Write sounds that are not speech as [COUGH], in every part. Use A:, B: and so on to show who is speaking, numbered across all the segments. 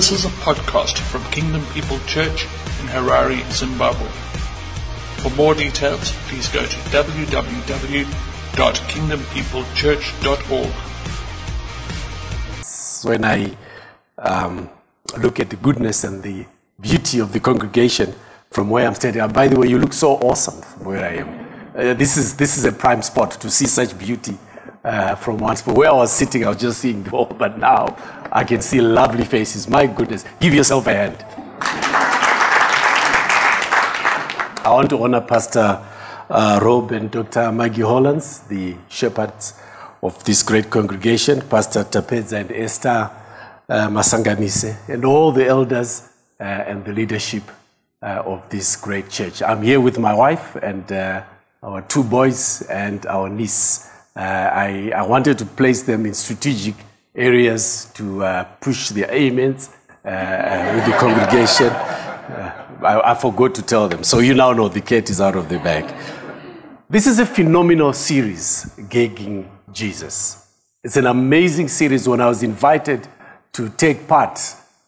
A: This is a podcast from Kingdom People Church in Harare, Zimbabwe. For more details, please go to www.kingdompeoplechurch.org.
B: when I um, look at the goodness and the beauty of the congregation from where I'm standing. And by the way, you look so awesome from where I am. Uh, this, is, this is a prime spot to see such beauty uh, from spot. Where I was sitting, I was just seeing the wall, but now I can see lovely faces. My goodness. Give yourself a hand. I want to honor Pastor uh, Rob and Dr. Maggie Hollands, the shepherds of this great congregation, Pastor Tapeza and Esther uh, Masanganise, and all the elders uh, and the leadership uh, of this great church. I'm here with my wife and uh, our two boys and our niece. Uh, I, I wanted to place them in strategic areas to uh, push their amens uh, uh, with the congregation. Uh, I, I forgot to tell them. So you now know the cat is out of the bag. This is a phenomenal series, Gagging Jesus. It's an amazing series. When I was invited to take part,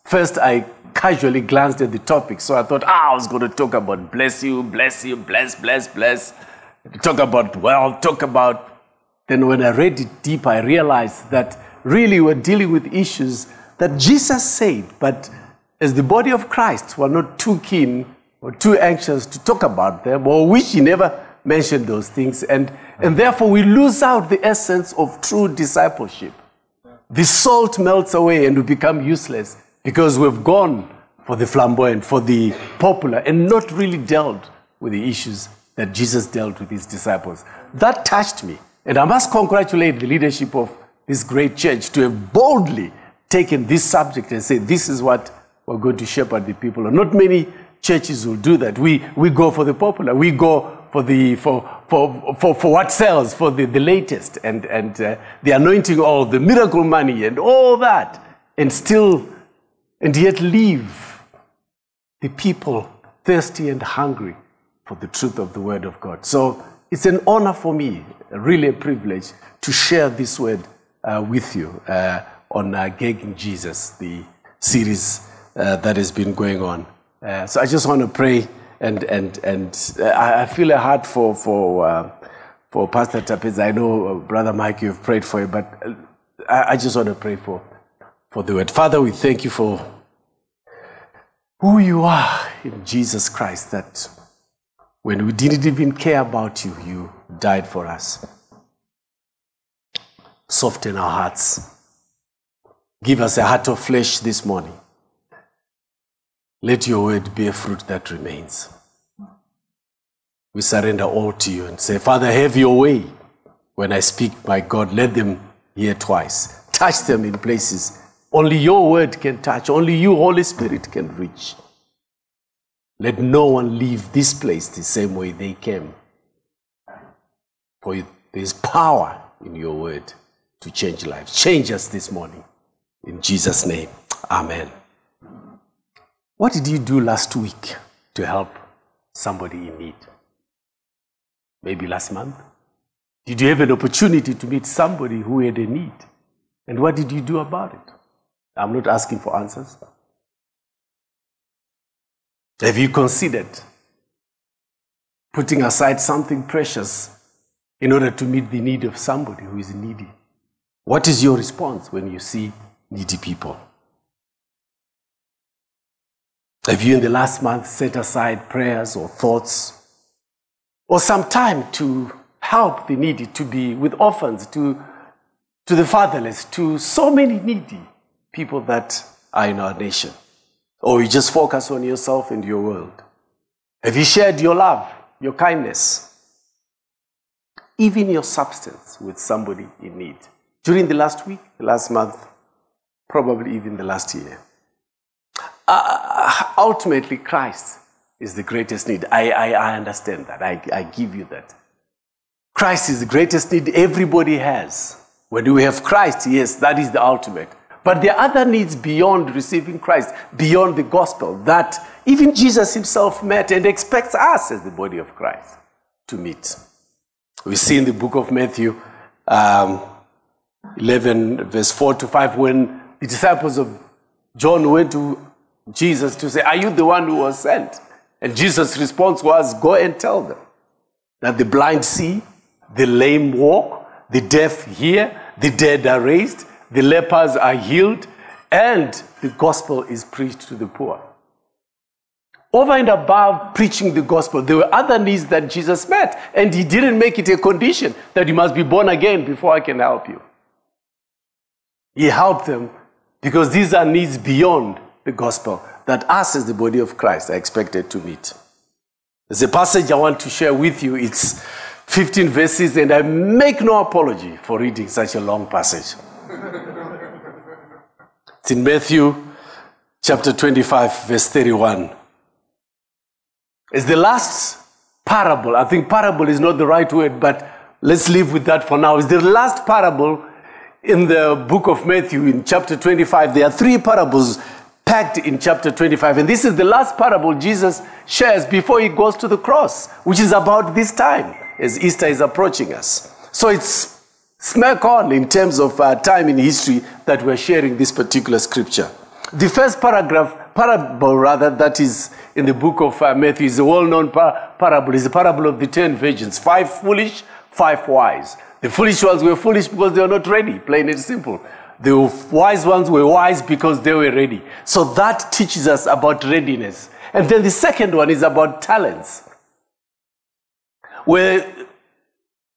B: first I casually glanced at the topic. So I thought, ah, I was going to talk about bless you, bless you, bless, bless, bless. Talk about wealth, talk about. Then when I read it deep, I realized that really we're dealing with issues that Jesus said, but as the body of Christ, we're not too keen or too anxious to talk about them, or wish he never mentioned those things. And, and therefore, we lose out the essence of true discipleship. The salt melts away and we become useless because we've gone for the flamboyant, for the popular, and not really dealt with the issues that Jesus dealt with his disciples. That touched me. And I must congratulate the leadership of this great church to have boldly taken this subject and say, this is what we're going to shepherd the people. And not many churches will do that. We, we go for the popular. We go for, the, for, for, for, for what sells, for the, the latest, and, and uh, the anointing oil, the miracle money, and all that. And still, and yet leave the people thirsty and hungry for the truth of the Word of God. So it's an honor for me, really a privilege, to share this word uh, with you uh, on uh, Gagging Jesus, the series uh, that has been going on. Uh, so I just want to pray, and, and, and uh, I feel a heart for, for, uh, for Pastor Tapez. I know, Brother Mike, you've prayed for him, but I, I just want to pray for, for the word. Father, we thank you for who you are in Jesus Christ, that when we didn't even care about you, you died for us. Soften our hearts. Give us a heart of flesh this morning. Let your word bear fruit that remains. We surrender all to you and say, Father, have your way. When I speak, my God, let them hear twice. Touch them in places only your word can touch, only you, Holy Spirit, can reach. Let no one leave this place the same way they came. For there is power in your word to change lives. Change us this morning. In Jesus' name, Amen. What did you do last week to help somebody in need? Maybe last month? Did you have an opportunity to meet somebody who had a need? And what did you do about it? I'm not asking for answers. Have you considered putting aside something precious in order to meet the need of somebody who is needy? What is your response when you see needy people? Have you in the last month set aside prayers or thoughts or some time to help the needy, to be with orphans, to, to the fatherless, to so many needy people that are in our nation? Or you just focus on yourself and your world? Have you shared your love, your kindness, even your substance with somebody in need? During the last week, the last month, probably even the last year. Uh, ultimately, Christ is the greatest need. I, I, I understand that. I, I give you that. Christ is the greatest need everybody has. When we have Christ, yes, that is the ultimate. But there are other needs beyond receiving Christ, beyond the gospel, that even Jesus himself met and expects us as the body of Christ to meet. We see in the book of Matthew um, 11, verse 4 to 5, when the disciples of John went to Jesus to say, Are you the one who was sent? And Jesus' response was, Go and tell them that the blind see, the lame walk, the deaf hear, the dead are raised, the lepers are healed, and the gospel is preached to the poor. Over and above preaching the gospel, there were other needs that Jesus met, and he didn't make it a condition that you must be born again before I can help you. He helped them because these are needs beyond the gospel that us as the body of Christ are expected to meet. There's a passage I want to share with you. It's 15 verses, and I make no apology for reading such a long passage. It's in Matthew chapter 25, verse 31. It's the last parable. I think parable is not the right word, but let's live with that for now. It's the last parable in the book of Matthew in chapter 25. There are three parables packed in chapter 25. And this is the last parable Jesus shares before he goes to the cross, which is about this time as Easter is approaching us. So it's smack on in terms of uh, time in history that we're sharing this particular scripture. The first paragraph, parable rather, that is in the book of uh, Matthew is a well-known par- parable. It's the parable of the ten virgins, five foolish, five wise. The foolish ones were foolish because they were not ready, plain and simple. The wise ones were wise because they were ready. So that teaches us about readiness. And then the second one is about talents. Where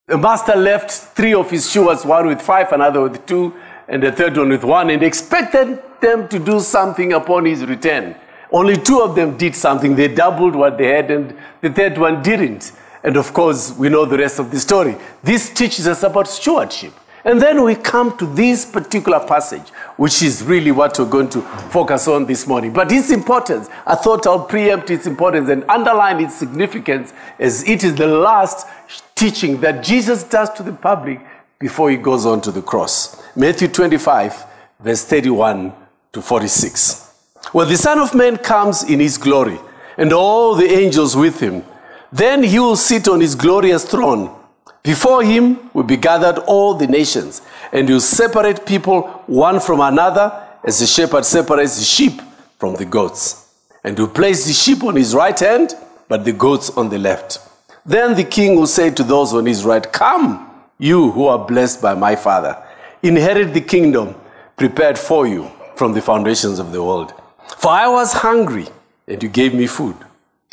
B: the master left three of his stewards, one with five, another with two, and the third one with one, and expected them to do something upon his return. Only two of them did something. They doubled what they had, and the third one didn't. And of course, we know the rest of the story. This teaches us about stewardship. And then we come to this particular passage, which is really what we're going to focus on this morning. But its importance, I thought I'll preempt its importance and underline its significance as it is the last teaching that Jesus does to the public before he goes on to the cross. Matthew 25, verse 31 to 46. When the Son of Man comes in his glory, and all the angels with him, then he will sit on his glorious throne. Before him will be gathered all the nations, and he will separate people one from another as the shepherd separates the sheep from the goats. And will place the sheep on his right hand, but the goats on the left. Then the king will say to those on his right, Come, you who are blessed by my Father, inherit the kingdom prepared for you from the foundations of the world. For I was hungry, and you gave me food.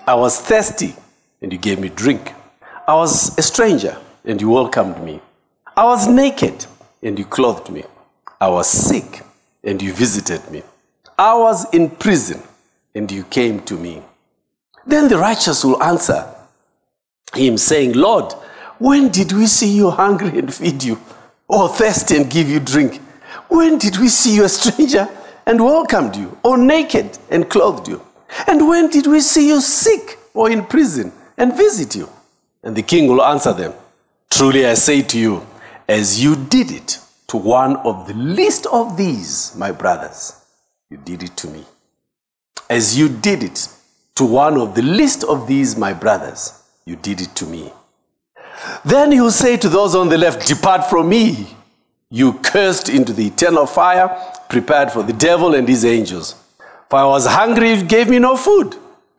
B: I was thirsty, and you gave me drink. I was a stranger and you welcomed me. I was naked, and you clothed me. I was sick, and you visited me. I was in prison, and you came to me. Then the righteous will answer him, saying, Lord, when did we see you hungry and feed you, or thirsty and give you drink? When did we see you a stranger and welcomed you, or naked and clothed you? And when did we see you sick or in prison and visit you? And the king will answer them, Truly I say to you, as you did it to one of the least of these, my brothers, you did it to me. As you did it to one of the least of these, my brothers, you did it to me. Then he will say to those on the left, Depart from me, you cursed into the eternal fire, prepared for the devil and his angels. For I was hungry, you gave me no food.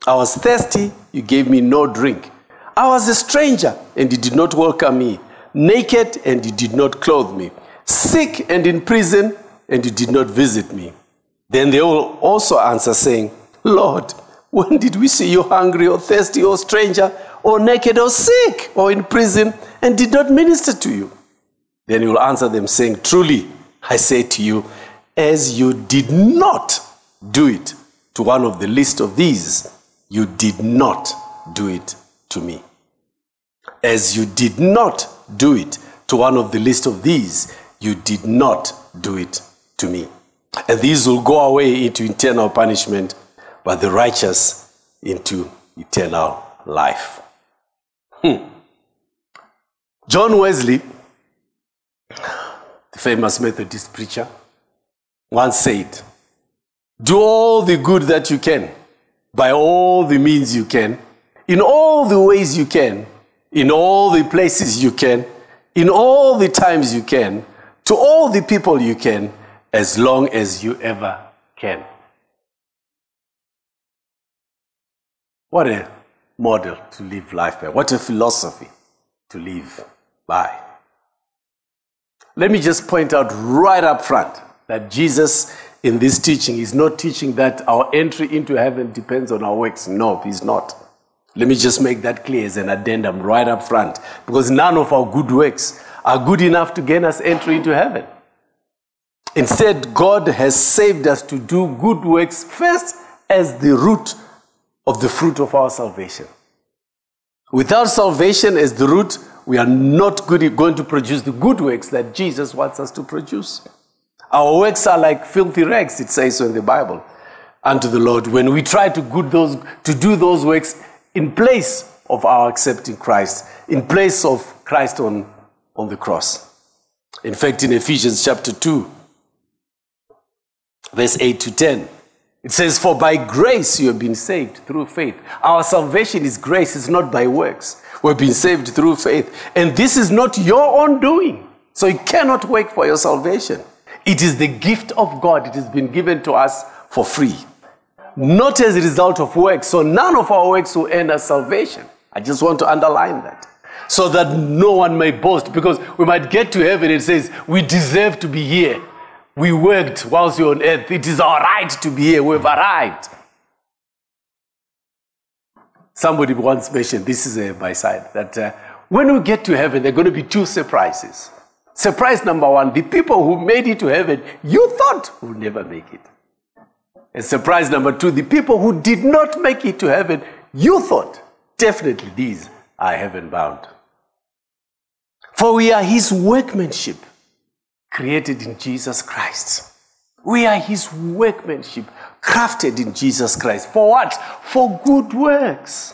B: I was thirsty, you gave me no drink. I was a stranger, and he did not welcome me, naked, and he did not clothe me, sick and in prison, and he did not visit me. Then they will also answer, saying, Lord, when did we see you hungry or thirsty or stranger or naked or sick or in prison and did not minister to you? Then he will answer them, saying, Truly, I say to you, as you did not do it to one of the least of these, you did not do it to me. As you did not do it to one of the least of these, you did not do it to me. And these will go away into eternal punishment, but the righteous into eternal life. Hmm. John Wesley, the famous Methodist preacher, once said, Do all the good that you can, by all the means you can, in all the ways you can, in all the places you can, in all the times you can, to all the people you can, as long as you ever can. What a model to live life by. What a philosophy to live by. Let me just point out right up front that Jesus in this teaching is not teaching that our entry into heaven depends on our works. No, he's not. Let me just make that clear as an addendum right up front because none of our good works are good enough to gain us entry into heaven. Instead, God has saved us to do good works first as the root of the fruit of our salvation. Without salvation as the root, we are not good, going to produce the good works that Jesus wants us to produce. Our works are like filthy rags, it says so in the Bible, unto the Lord. When we try to, good those, to do those works in place of our accepting Christ, in place of Christ on, on the cross. In fact, in Ephesians chapter 2, verse 8 to 10, it says, For by grace you have been saved through faith. Our salvation is grace, it's not by works. We've been saved through faith. And this is not your own doing. So you cannot work for your salvation. It is the gift of God. It has been given to us for free. Not as a result of works. So none of our works will end us salvation. I just want to underline that. So that no one may boast. Because we might get to heaven and it says, we deserve to be here. We worked whilst we are on earth. It is our right to be here. We've arrived. Somebody once mentioned, this is by side, that uh, when we get to heaven, there are going to be two surprises. Surprise number one the people who made it to heaven, you thought would never make it. And surprise number two the people who did not make it to heaven, you thought definitely these are heaven bound. For we are his workmanship created in Jesus Christ. We are his workmanship, crafted in Jesus Christ. For what? For good works.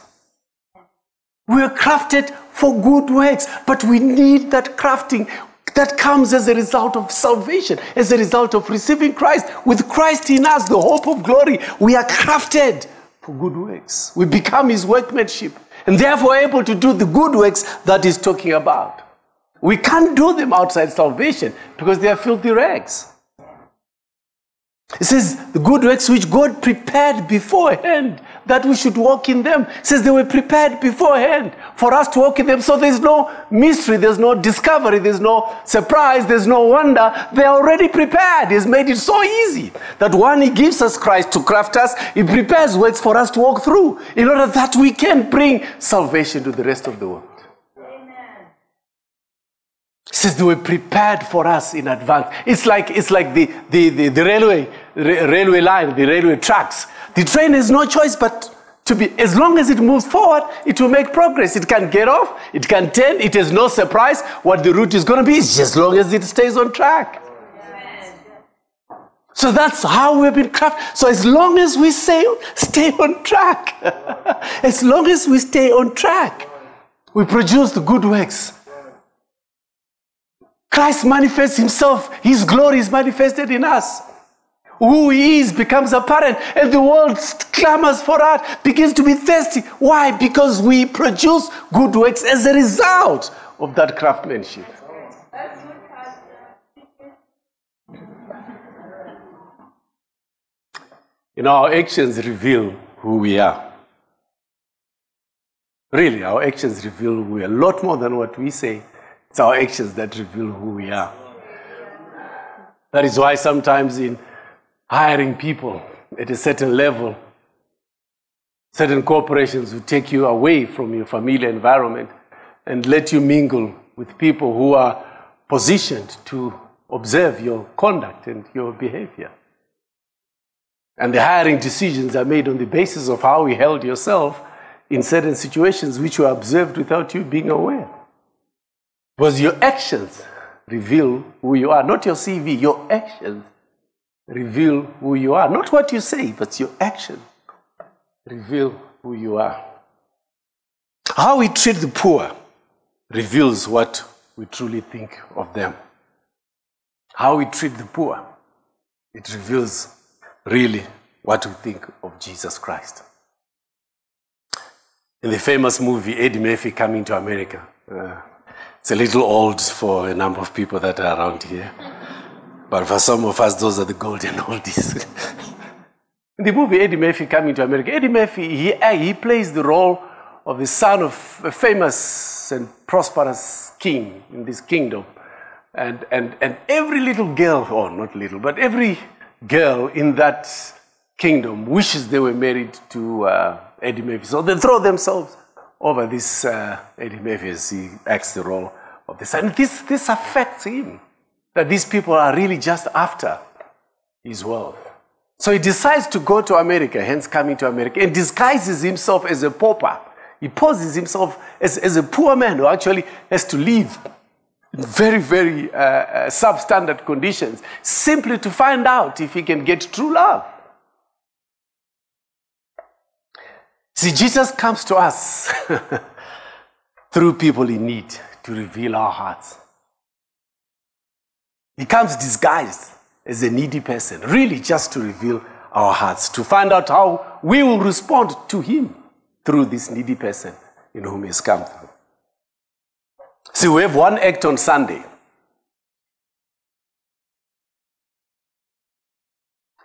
B: We are crafted for good works, but we need that crafting that comes as a result of salvation, as a result of receiving Christ. With Christ in us, the hope of glory, we are crafted for good works. We become his workmanship and therefore able to do the good works that he's talking about. We can't do them outside salvation because they are filthy rags. It says, the good works which God prepared beforehand, that we should walk in them. It says they were prepared beforehand for us to walk in them. So there's no mystery, there's no discovery, there's no surprise, there's no wonder. They're already prepared. He's made it so easy that when He gives us Christ to craft us, He prepares works for us to walk through in order that we can bring salvation to the rest of the world. Says they were prepared for us in advance. It's like, it's like the, the, the, the railway, railway line, the railway tracks. The train has no choice but to be, as long as it moves forward, it will make progress. It can get off, it can turn, it has no surprise what the route is going to be, as long as it stays on track. So that's how we've been crafted. So as long as we stay, stay on track, [LAUGHS] as long as we stay on track, we produce the good works Christ manifests himself, his glory is manifested in us. Who he is becomes apparent, and the world clamors for us, begins to be thirsty. Why? Because we produce good works as a result of that craftsmanship. You know, our actions reveal who we are. Really, our actions reveal who we are. A lot more than what we say it's our actions that reveal who we are. That is why sometimes in hiring people at a certain level, certain corporations will take you away from your familiar environment and let you mingle with people who are positioned to observe your conduct and your behavior. And the hiring decisions are made on the basis of how you held yourself in certain situations which were observed without you being aware. Because your actions reveal who you are, not your CV. Your actions reveal who you are. Not what you say, but your actions reveal who you are. How we treat the poor reveals what we truly think of them. How we treat the poor, it reveals really what we think of Jesus Christ. In the famous movie Eddie Murphy Coming to America, uh, it's a little old for a number of people that are around here. But for some of us, those are the golden [LAUGHS] oldies. In the movie Eddie Murphy Coming to America, Eddie Murphy, he, uh, he plays the role of the son of a famous and prosperous king in this kingdom. And, and, and every little girl, or not little, but every girl in that kingdom wishes they were married to uh, Eddie Murphy. So they throw themselves over this uh, Eddie as he acts the role of the son. This, this affects him, that these people are really just after his wealth. So he decides to go to America, hence coming to America, and disguises himself as a pauper. He poses himself as, as a poor man who actually has to live in very, very uh, uh, substandard conditions simply to find out if he can get true love. See, Jesus comes to us [LAUGHS] through people in need to reveal our hearts. He comes disguised as a needy person, really just to reveal our hearts, to find out how we will respond to Him through this needy person in whom He has come through. See, we have one act on Sunday.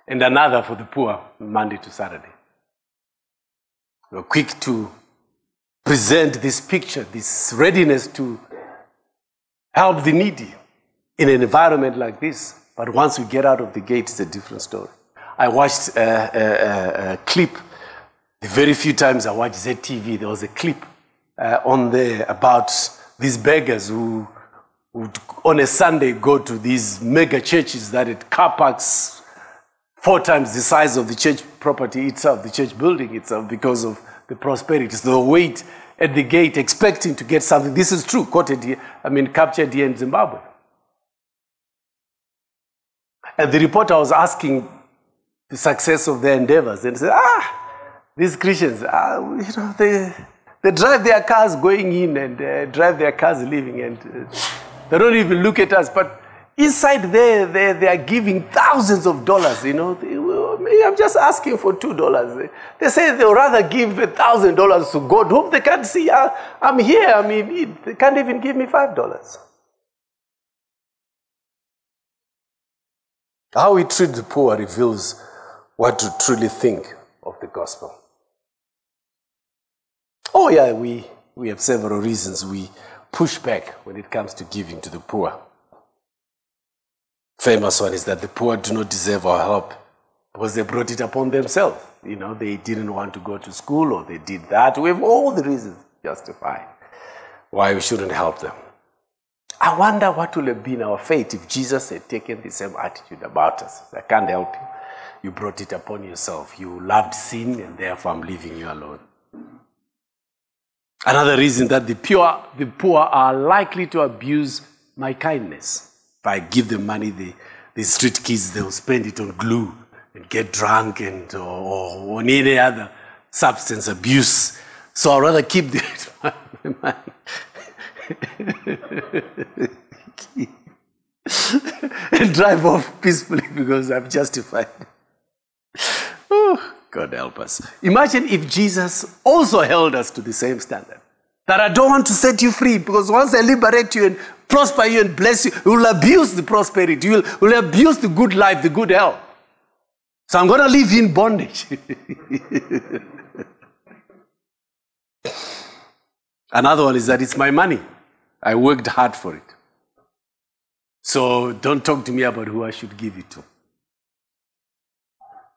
B: And another for the poor, Monday to Saturday. We're quick to present this picture, this readiness to help the needy in an environment like this. But once we get out of the gate, it's a different story. I watched a, a, a clip, the very few times I watched ZTV, there was a clip uh, on there about these beggars who would, on a Sunday, go to these mega churches that had car parks four times the size of the church property itself, the church building itself, because of the prosperity. So wait at the gate expecting to get something. This is true, quoted here, I mean, captured here in Zimbabwe. And the reporter was asking the success of their endeavors and said, ah, these Christians, ah, you know, they, they drive their cars going in and uh, drive their cars leaving and uh, they don't even look at us. But Inside there, they, they are giving thousands of dollars, you know. I'm just asking for two dollars. They say they'll rather give a thousand dollars to God, whom they can't see. Uh, I'm here, I mean, they can't even give me five dollars. How we treat the poor reveals what to truly think of the gospel. Oh, yeah, we, we have several reasons we push back when it comes to giving to the poor famous one is that the poor do not deserve our help because they brought it upon themselves. You know, they didn't want to go to school or they did that. We have all the reasons justified why we shouldn't help them. I wonder what would have been our fate if Jesus had taken the same attitude about us. I can't help you. You brought it upon yourself. You loved sin, and therefore I'm leaving you alone. Another reason that the pure, the poor are likely to abuse my kindness. If I give them money, the, the street kids, they'll spend it on glue and get drunk and or, or on any other substance abuse. So I'd rather keep [LAUGHS] the money. and drive off peacefully because I'm justified. Oh, God help us. Imagine if Jesus also held us to the same standard. That I don't want to set you free because once I liberate you and prosper you and bless you, you will abuse the prosperity. You will, will abuse the good life, the good health. So I'm going to live in bondage. [LAUGHS] Another one is that it's my money. I worked hard for it. So don't talk to me about who I should give it to.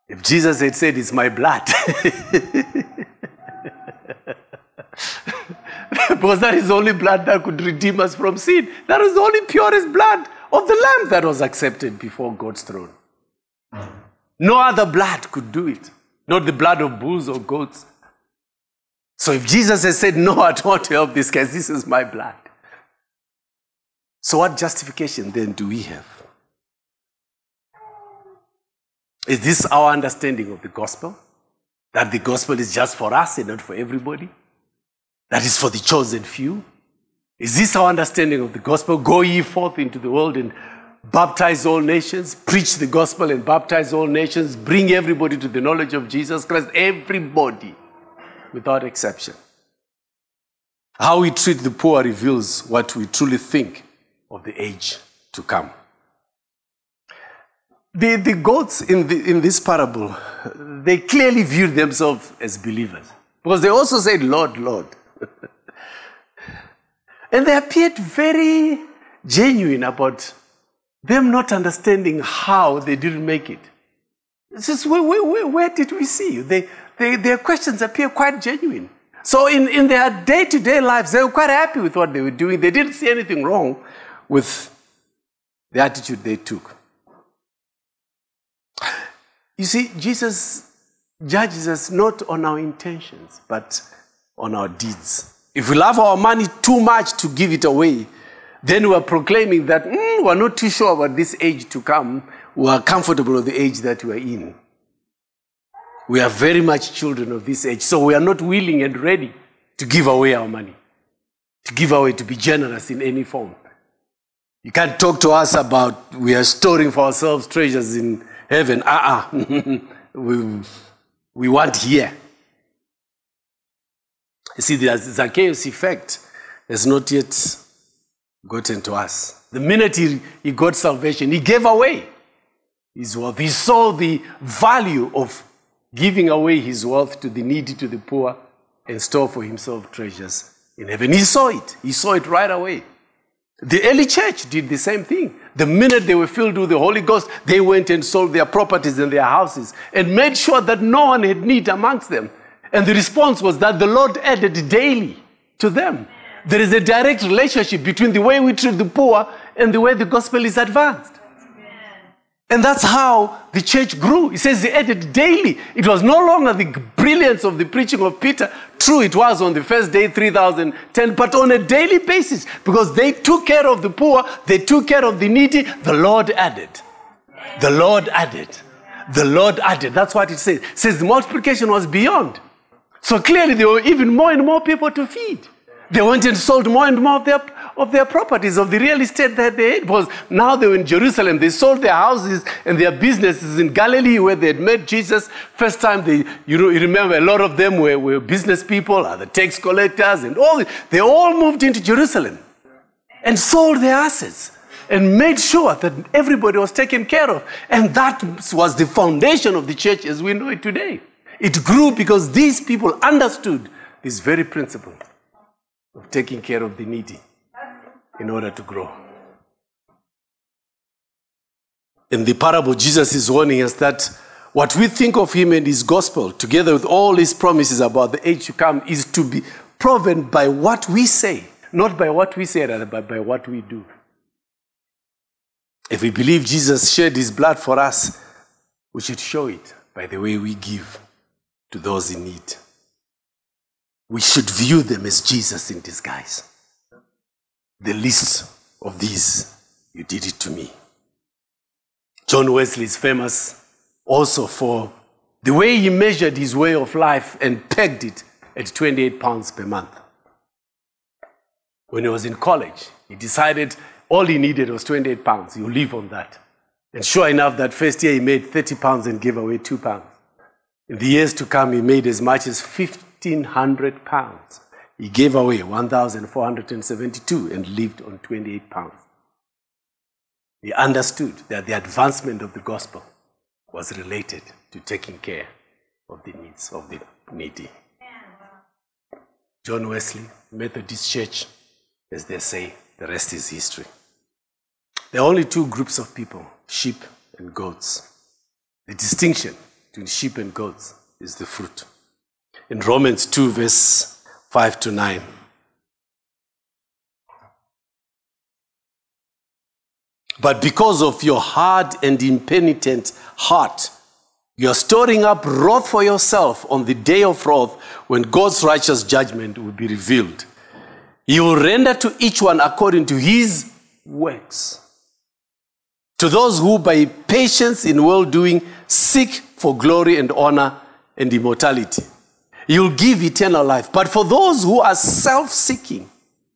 B: If Jesus had said it's my blood, [LAUGHS] [LAUGHS] because that is the only blood that could redeem us from sin. That is the only purest blood of the Lamb that was accepted before God's throne. No other blood could do it, not the blood of bulls or goats. So if Jesus has said, No, I don't help this case, this is my blood. So, what justification then do we have? Is this our understanding of the gospel? That the gospel is just for us and not for everybody? That is for the chosen few? Is this our understanding of the gospel? Go ye forth into the world and baptize all nations, preach the gospel and baptize all nations, bring everybody to the knowledge of Jesus Christ, everybody, without exception. How we treat the poor reveals what we truly think of the age to come. The, the goats in, the, in this parable, they clearly viewed themselves as believers. Because they also said, Lord, Lord. [LAUGHS] and they appeared very genuine about them not understanding how they didn't make it. It's just, where, where, where did we see you? They, they, their questions appear quite genuine. So, in, in their day to day lives, they were quite happy with what they were doing. They didn't see anything wrong with the attitude they took. You see, Jesus judges us not on our intentions, but on our deeds. If we love our money too much to give it away, then we're proclaiming that mm, we're not too sure about this age to come. We're comfortable with the age that we're in. We are very much children of this age, so we are not willing and ready to give away our money, to give away, to be generous in any form. You can't talk to us about we are storing for ourselves treasures in heaven. Ah, uh-uh. [LAUGHS] we, we want here. You see, the Zacchaeus effect has not yet gotten to us. The minute he, he got salvation, he gave away his wealth. He saw the value of giving away his wealth to the needy, to the poor, and store for himself treasures in heaven. He saw it. He saw it right away. The early church did the same thing. The minute they were filled with the Holy Ghost, they went and sold their properties and their houses and made sure that no one had need amongst them. And the response was that the Lord added daily to them. There is a direct relationship between the way we treat the poor and the way the gospel is advanced. And that's how the church grew. It says they added daily. It was no longer the brilliance of the preaching of Peter. True, it was on the first day, 3010, but on a daily basis because they took care of the poor, they took care of the needy. The Lord added. The Lord added. The Lord added. That's what it says. It says the multiplication was beyond. So clearly, there were even more and more people to feed. They went and sold more and more of their, of their properties, of the real estate that they had. Because now they were in Jerusalem. They sold their houses and their businesses in Galilee where they had met Jesus. First time, they, you, know, you remember a lot of them were, were business people, the tax collectors, and all. They all moved into Jerusalem and sold their assets and made sure that everybody was taken care of. And that was the foundation of the church as we know it today. It grew because these people understood this very principle of taking care of the needy in order to grow. In the parable, Jesus is warning us that what we think of him and his gospel, together with all his promises about the age to come, is to be proven by what we say, not by what we say, but by what we do. If we believe Jesus shed his blood for us, we should show it by the way we give to those in need we should view them as Jesus in disguise. The least of these, you did it to me. John Wesley is famous also for the way he measured his way of life and pegged it at 28 pounds per month. When he was in college, he decided all he needed was 28 pounds. You live on that. And sure enough, that first year he made 30 pounds and gave away 2 pounds. In the years to come, he made as much as 1,500 pounds. He gave away 1,472 and lived on 28 pounds. He understood that the advancement of the gospel was related to taking care of the needs of the needy. John Wesley, Methodist Church, as they say, the rest is history. There are only two groups of people sheep and goats. The distinction between sheep and goats is the fruit in Romans 2, verse 5 to 9. But because of your hard and impenitent heart, you are storing up wrath for yourself on the day of wrath when God's righteous judgment will be revealed. He will render to each one according to his works. To those who by patience in well doing seek for glory and honor and immortality you'll give eternal life. But for those who are self seeking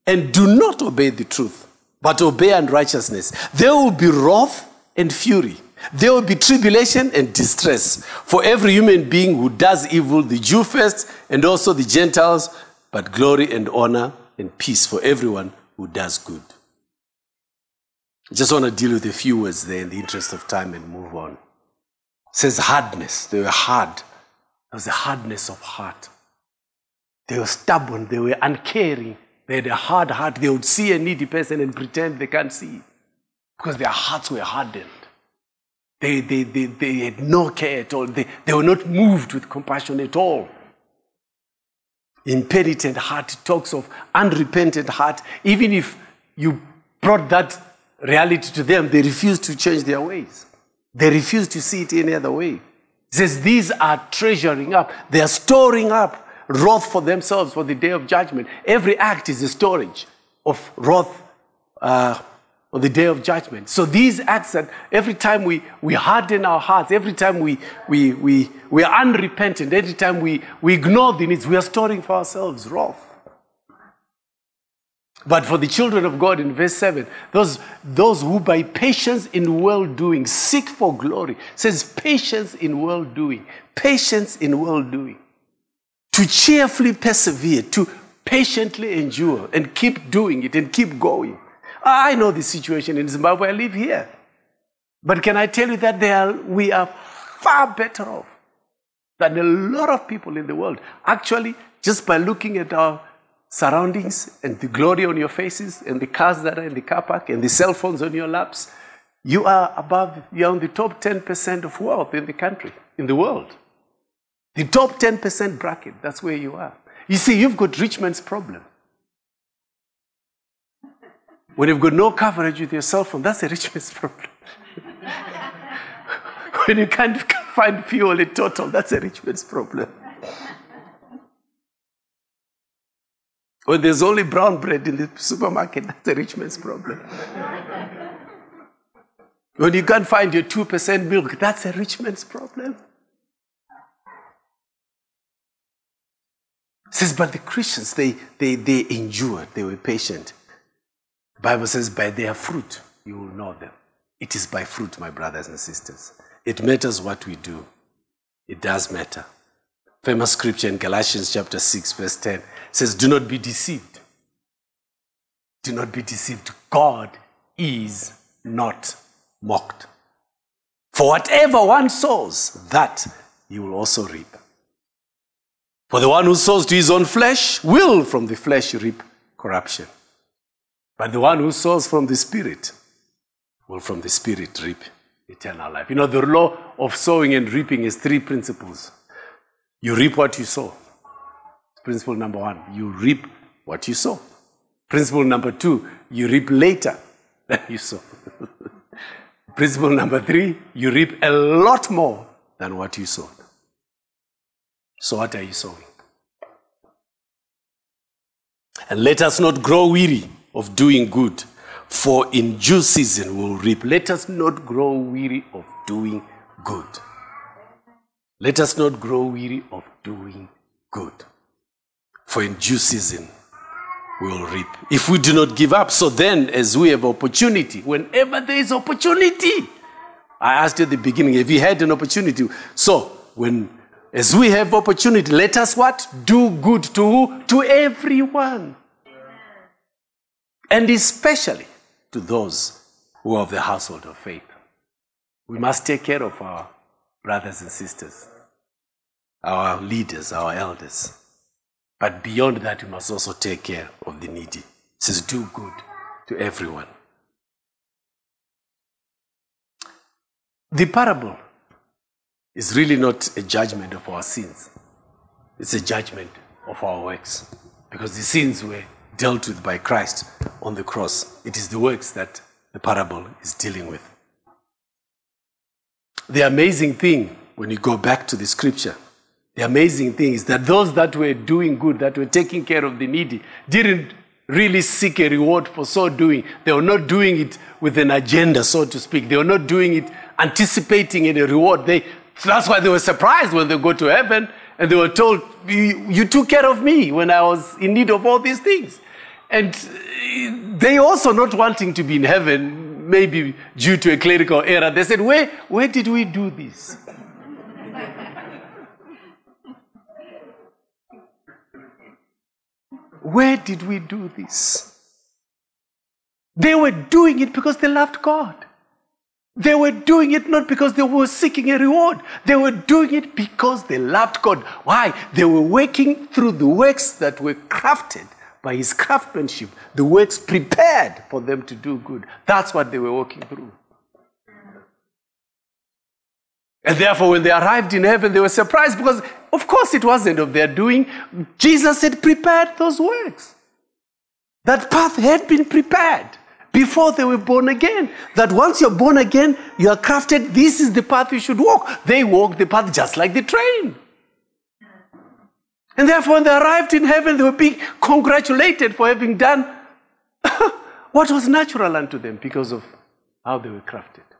B: and do not obey the truth, but obey unrighteousness, there will be wrath and fury. There will be tribulation and distress for every human being who does evil, the Jew first and also the Gentiles, but glory and honor and peace for everyone who does good. I just want to deal with a few words there in the interest of time and move on. Says hardness. They were hard. There was a hardness of heart. They were stubborn. They were uncaring. They had a hard heart. They would see a needy person and pretend they can't see because their hearts were hardened. They, they, they, they had no care at all. They, they were not moved with compassion at all. Impenitent heart talks of unrepentant heart. Even if you brought that reality to them, they refused to change their ways. They refuse to see it any other way. It says these are treasuring up, they are storing up wrath for themselves for the day of judgment. Every act is a storage of wrath uh, on the day of judgment. So these acts that every time we, we harden our hearts, every time we, we, we, we are unrepentant, every time we, we ignore the needs, we are storing for ourselves wrath. But for the children of God in verse 7, those, those who by patience in well doing seek for glory, says patience in well doing, patience in well doing. To cheerfully persevere, to patiently endure and keep doing it and keep going. I know the situation in Zimbabwe, I live here. But can I tell you that are, we are far better off than a lot of people in the world? Actually, just by looking at our surroundings and the glory on your faces and the cars that are in the car park and the cell phones on your laps, you are above, you're on the top 10% of wealth in the country, in the world. The top 10% bracket, that's where you are. You see, you've got rich man's problem. When you've got no coverage with your cell phone, that's a rich man's problem. [LAUGHS] when you can't find fuel in Total, that's a rich man's problem. When there's only brown bread in the supermarket, that's a rich man's problem. when you can't find your 2% milk, that's a rich man's problem. It says, but the Christians, they, they, they endured, they were patient. The Bible says, by their fruit you will know them. It is by fruit, my brothers and sisters. It matters what we do. It does matter. Famous scripture in Galatians chapter 6, verse 10 says, Do not be deceived. Do not be deceived. God is not mocked. For whatever one sows, that he will also reap. For the one who sows to his own flesh will from the flesh reap corruption. But the one who sows from the Spirit will from the Spirit reap eternal life. You know, the law of sowing and reaping is three principles. You reap what you sow. Principle number one, you reap what you sow. Principle number two, you reap later than you sow. [LAUGHS] Principle number three, you reap a lot more than what you sowed. So, what are you sowing? And let us not grow weary of doing good, for in due season we'll reap. Let us not grow weary of doing good. Let us not grow weary of doing good for in due season we will reap. If we do not give up, so then as we have opportunity, whenever there is opportunity, I asked at the beginning, have you had an opportunity? So when as we have opportunity, let us what? Do good to To everyone. And especially to those who are of the household of faith. We must take care of our brothers and sisters, our leaders, our elders. But beyond that, we must also take care of the needy. It says, do good to everyone. The parable is really not a judgment of our sins, it's a judgment of our works. Because the sins were dealt with by Christ on the cross. It is the works that the parable is dealing with. The amazing thing, when you go back to the scripture, the amazing thing is that those that were doing good, that were taking care of the needy, didn't really seek a reward for so doing. They were not doing it with an agenda, so to speak. They were not doing it anticipating any reward. They, that's why they were surprised when they go to heaven and they were told, You took care of me when I was in need of all these things. And uh, they also not wanting to be in heaven, maybe due to a clerical error, they said, Where, where did we do this? Where did we do this? They were doing it because they loved God. They were doing it not because they were seeking a reward. They were doing it because they loved God. Why? They were working through the works that were crafted by His craftsmanship, the works prepared for them to do good. That's what they were working through. And therefore, when they arrived in heaven, they were surprised because, of course, it wasn't of their doing. Jesus had prepared those works. That path had been prepared before they were born again. That once you're born again, you are crafted, this is the path you should walk. They walked the path just like the train. And therefore, when they arrived in heaven, they were being congratulated for having done [LAUGHS] what was natural unto them because of how they were crafted.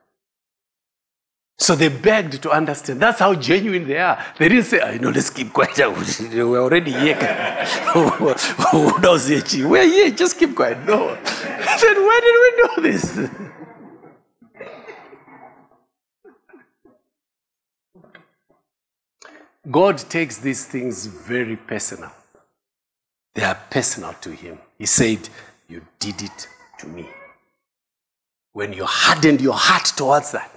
B: So they begged to understand. That's how genuine they are. They didn't say, oh, you know, let's keep quiet. [LAUGHS] We're already here. [LAUGHS] Who knows here? We're here. Just keep quiet. No. [LAUGHS] I said, why did we know this? God takes these things very personal. They are personal to Him. He said, You did it to me. When you hardened your heart towards that,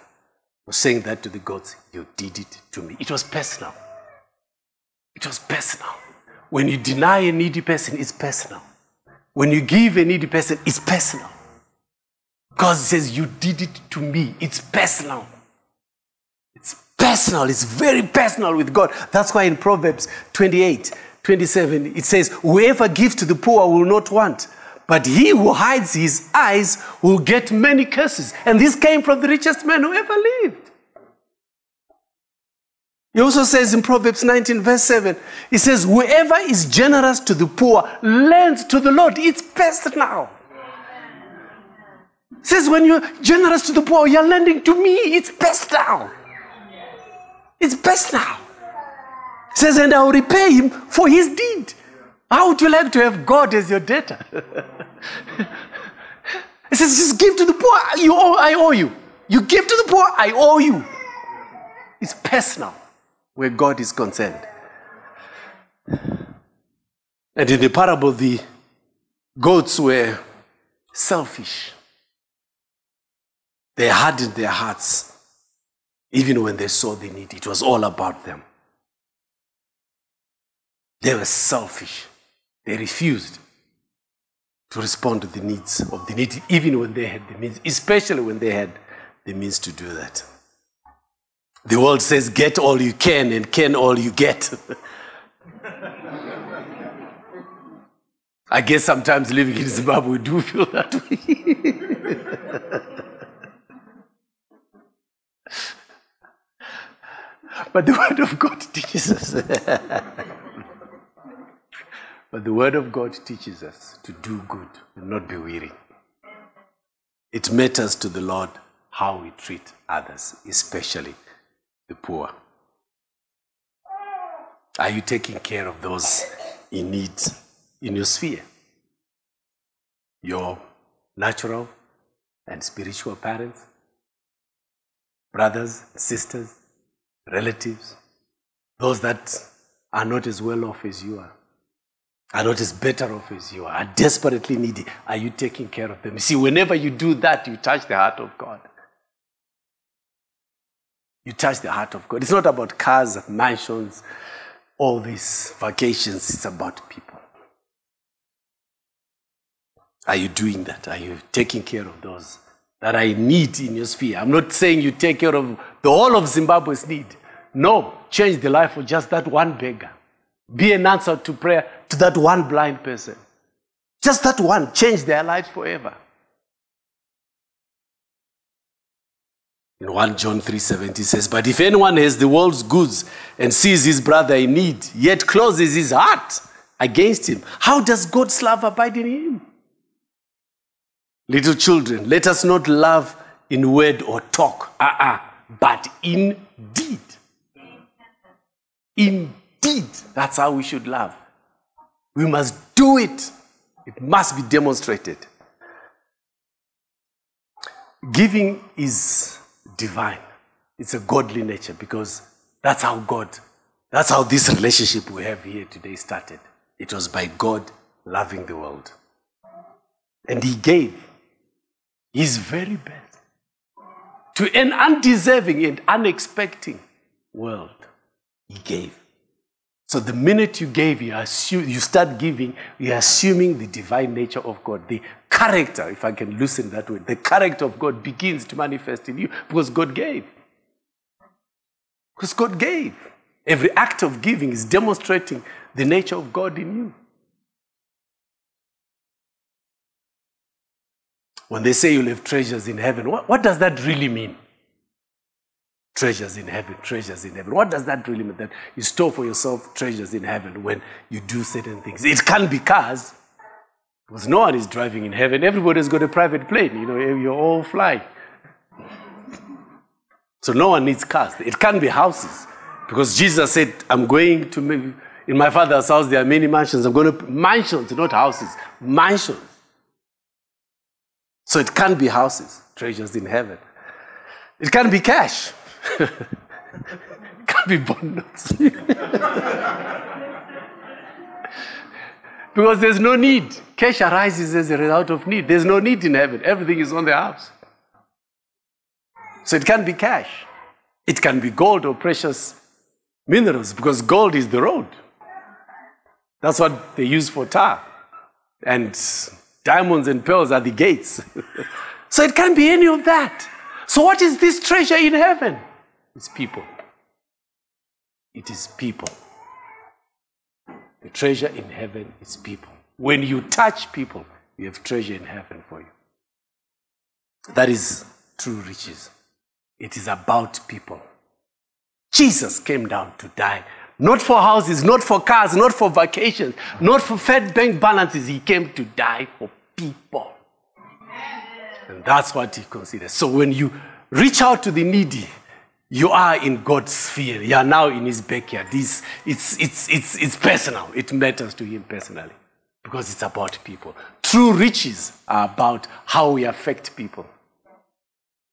B: was saying that to the gods, You did it to me. It was personal. It was personal. When you deny a needy person, it's personal. When you give a needy person, it's personal. God says, You did it to me. It's personal. It's personal. It's very personal with God. That's why in Proverbs 28 27, it says, Whoever gives to the poor will not want. But he who hides his eyes will get many curses. And this came from the richest man who ever lived. He also says in Proverbs 19, verse 7, he says, Whoever is generous to the poor lends to the Lord. It's personal. It says, When you're generous to the poor, you're lending to me. It's personal. It's personal. It says, And I'll repay him for his deed. How would you like to have God as your debtor? [LAUGHS] he says, just give to the poor. You owe, I owe you. You give to the poor, I owe you. It's personal where God is concerned. And in the parable, the goats were selfish. They hardened their hearts even when they saw the need. It was all about them. They were selfish. They refused to respond to the needs of the needy, even when they had the means, especially when they had the means to do that. The world says, get all you can and can all you get. [LAUGHS] I guess sometimes living in Zimbabwe, we do feel that way. [LAUGHS] but the Word of God [LAUGHS] teaches us. But the Word of God teaches us to do good and not be weary. It matters to the Lord how we treat others, especially the poor. Are you taking care of those in need in your sphere? Your natural and spiritual parents, brothers, sisters, relatives, those that are not as well off as you are are not as better off as you are, are desperately needy. Are you taking care of them? See, whenever you do that, you touch the heart of God. You touch the heart of God. It's not about cars, mansions, all these vacations. It's about people. Are you doing that? Are you taking care of those that I need in your sphere? I'm not saying you take care of the whole of Zimbabwe's need. No, change the life of just that one beggar. Be an answer to prayer to that one blind person. Just that one changed their lives forever. In 1 John 3:70 says, But if anyone has the world's goods and sees his brother in need, yet closes his heart against him, how does God's love abide in him? Little children, let us not love in word or talk, uh-uh, but in deed. In deed. That's how we should love. We must do it, it must be demonstrated. Giving is divine, it's a godly nature because that's how God, that's how this relationship we have here today started. It was by God loving the world. And He gave his very best to an undeserving and unexpecting world. He gave. So the minute you gave, you, assume, you start giving, you're assuming the divine nature of God. The character, if I can loosen that word, the character of God begins to manifest in you because God gave. Because God gave. Every act of giving is demonstrating the nature of God in you. When they say you'll have treasures in heaven, what, what does that really mean? Treasures in heaven, treasures in heaven. What does that really mean? That you store for yourself treasures in heaven when you do certain things. It can be cars, because no one is driving in heaven. Everybody's got a private plane. You know, eh, you're all flying. So no one needs cars. It can be houses. Because Jesus said, I'm going to make, in my father's house there are many mansions. I'm going to mansions, not houses. Mansions. So it can't be houses, treasures in heaven. It can't be cash. Can't be bond notes. because there's no need. Cash arises as a result of need. There's no need in heaven. Everything is on the house. So it can't be cash. It can be gold or precious minerals because gold is the road. That's what they use for tar. And Diamonds and pearls are the gates. [LAUGHS] so it can't be any of that. So, what is this treasure in heaven? It's people. It is people. The treasure in heaven is people. When you touch people, you have treasure in heaven for you. That is true riches. It is about people. Jesus came down to die not for houses, not for cars, not for vacations, not for fed bank balances. He came to die for people. And that's what he considers. So when you reach out to the needy, you are in God's sphere. You are now in his backyard. This, it's, it's, it's, it's personal. It matters to him personally because it's about people. True riches are about how we affect people.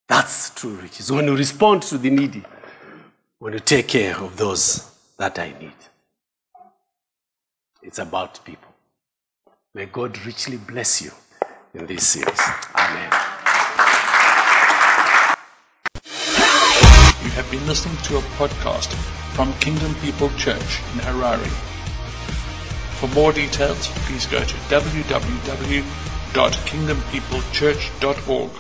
B: That's true riches. When you respond to the needy, when you take care of those that I need. It's about people. May God richly bless you in this series. Amen.
A: You have been listening to a podcast from Kingdom People Church in Harare. For more details, please go to www.kingdompeoplechurch.org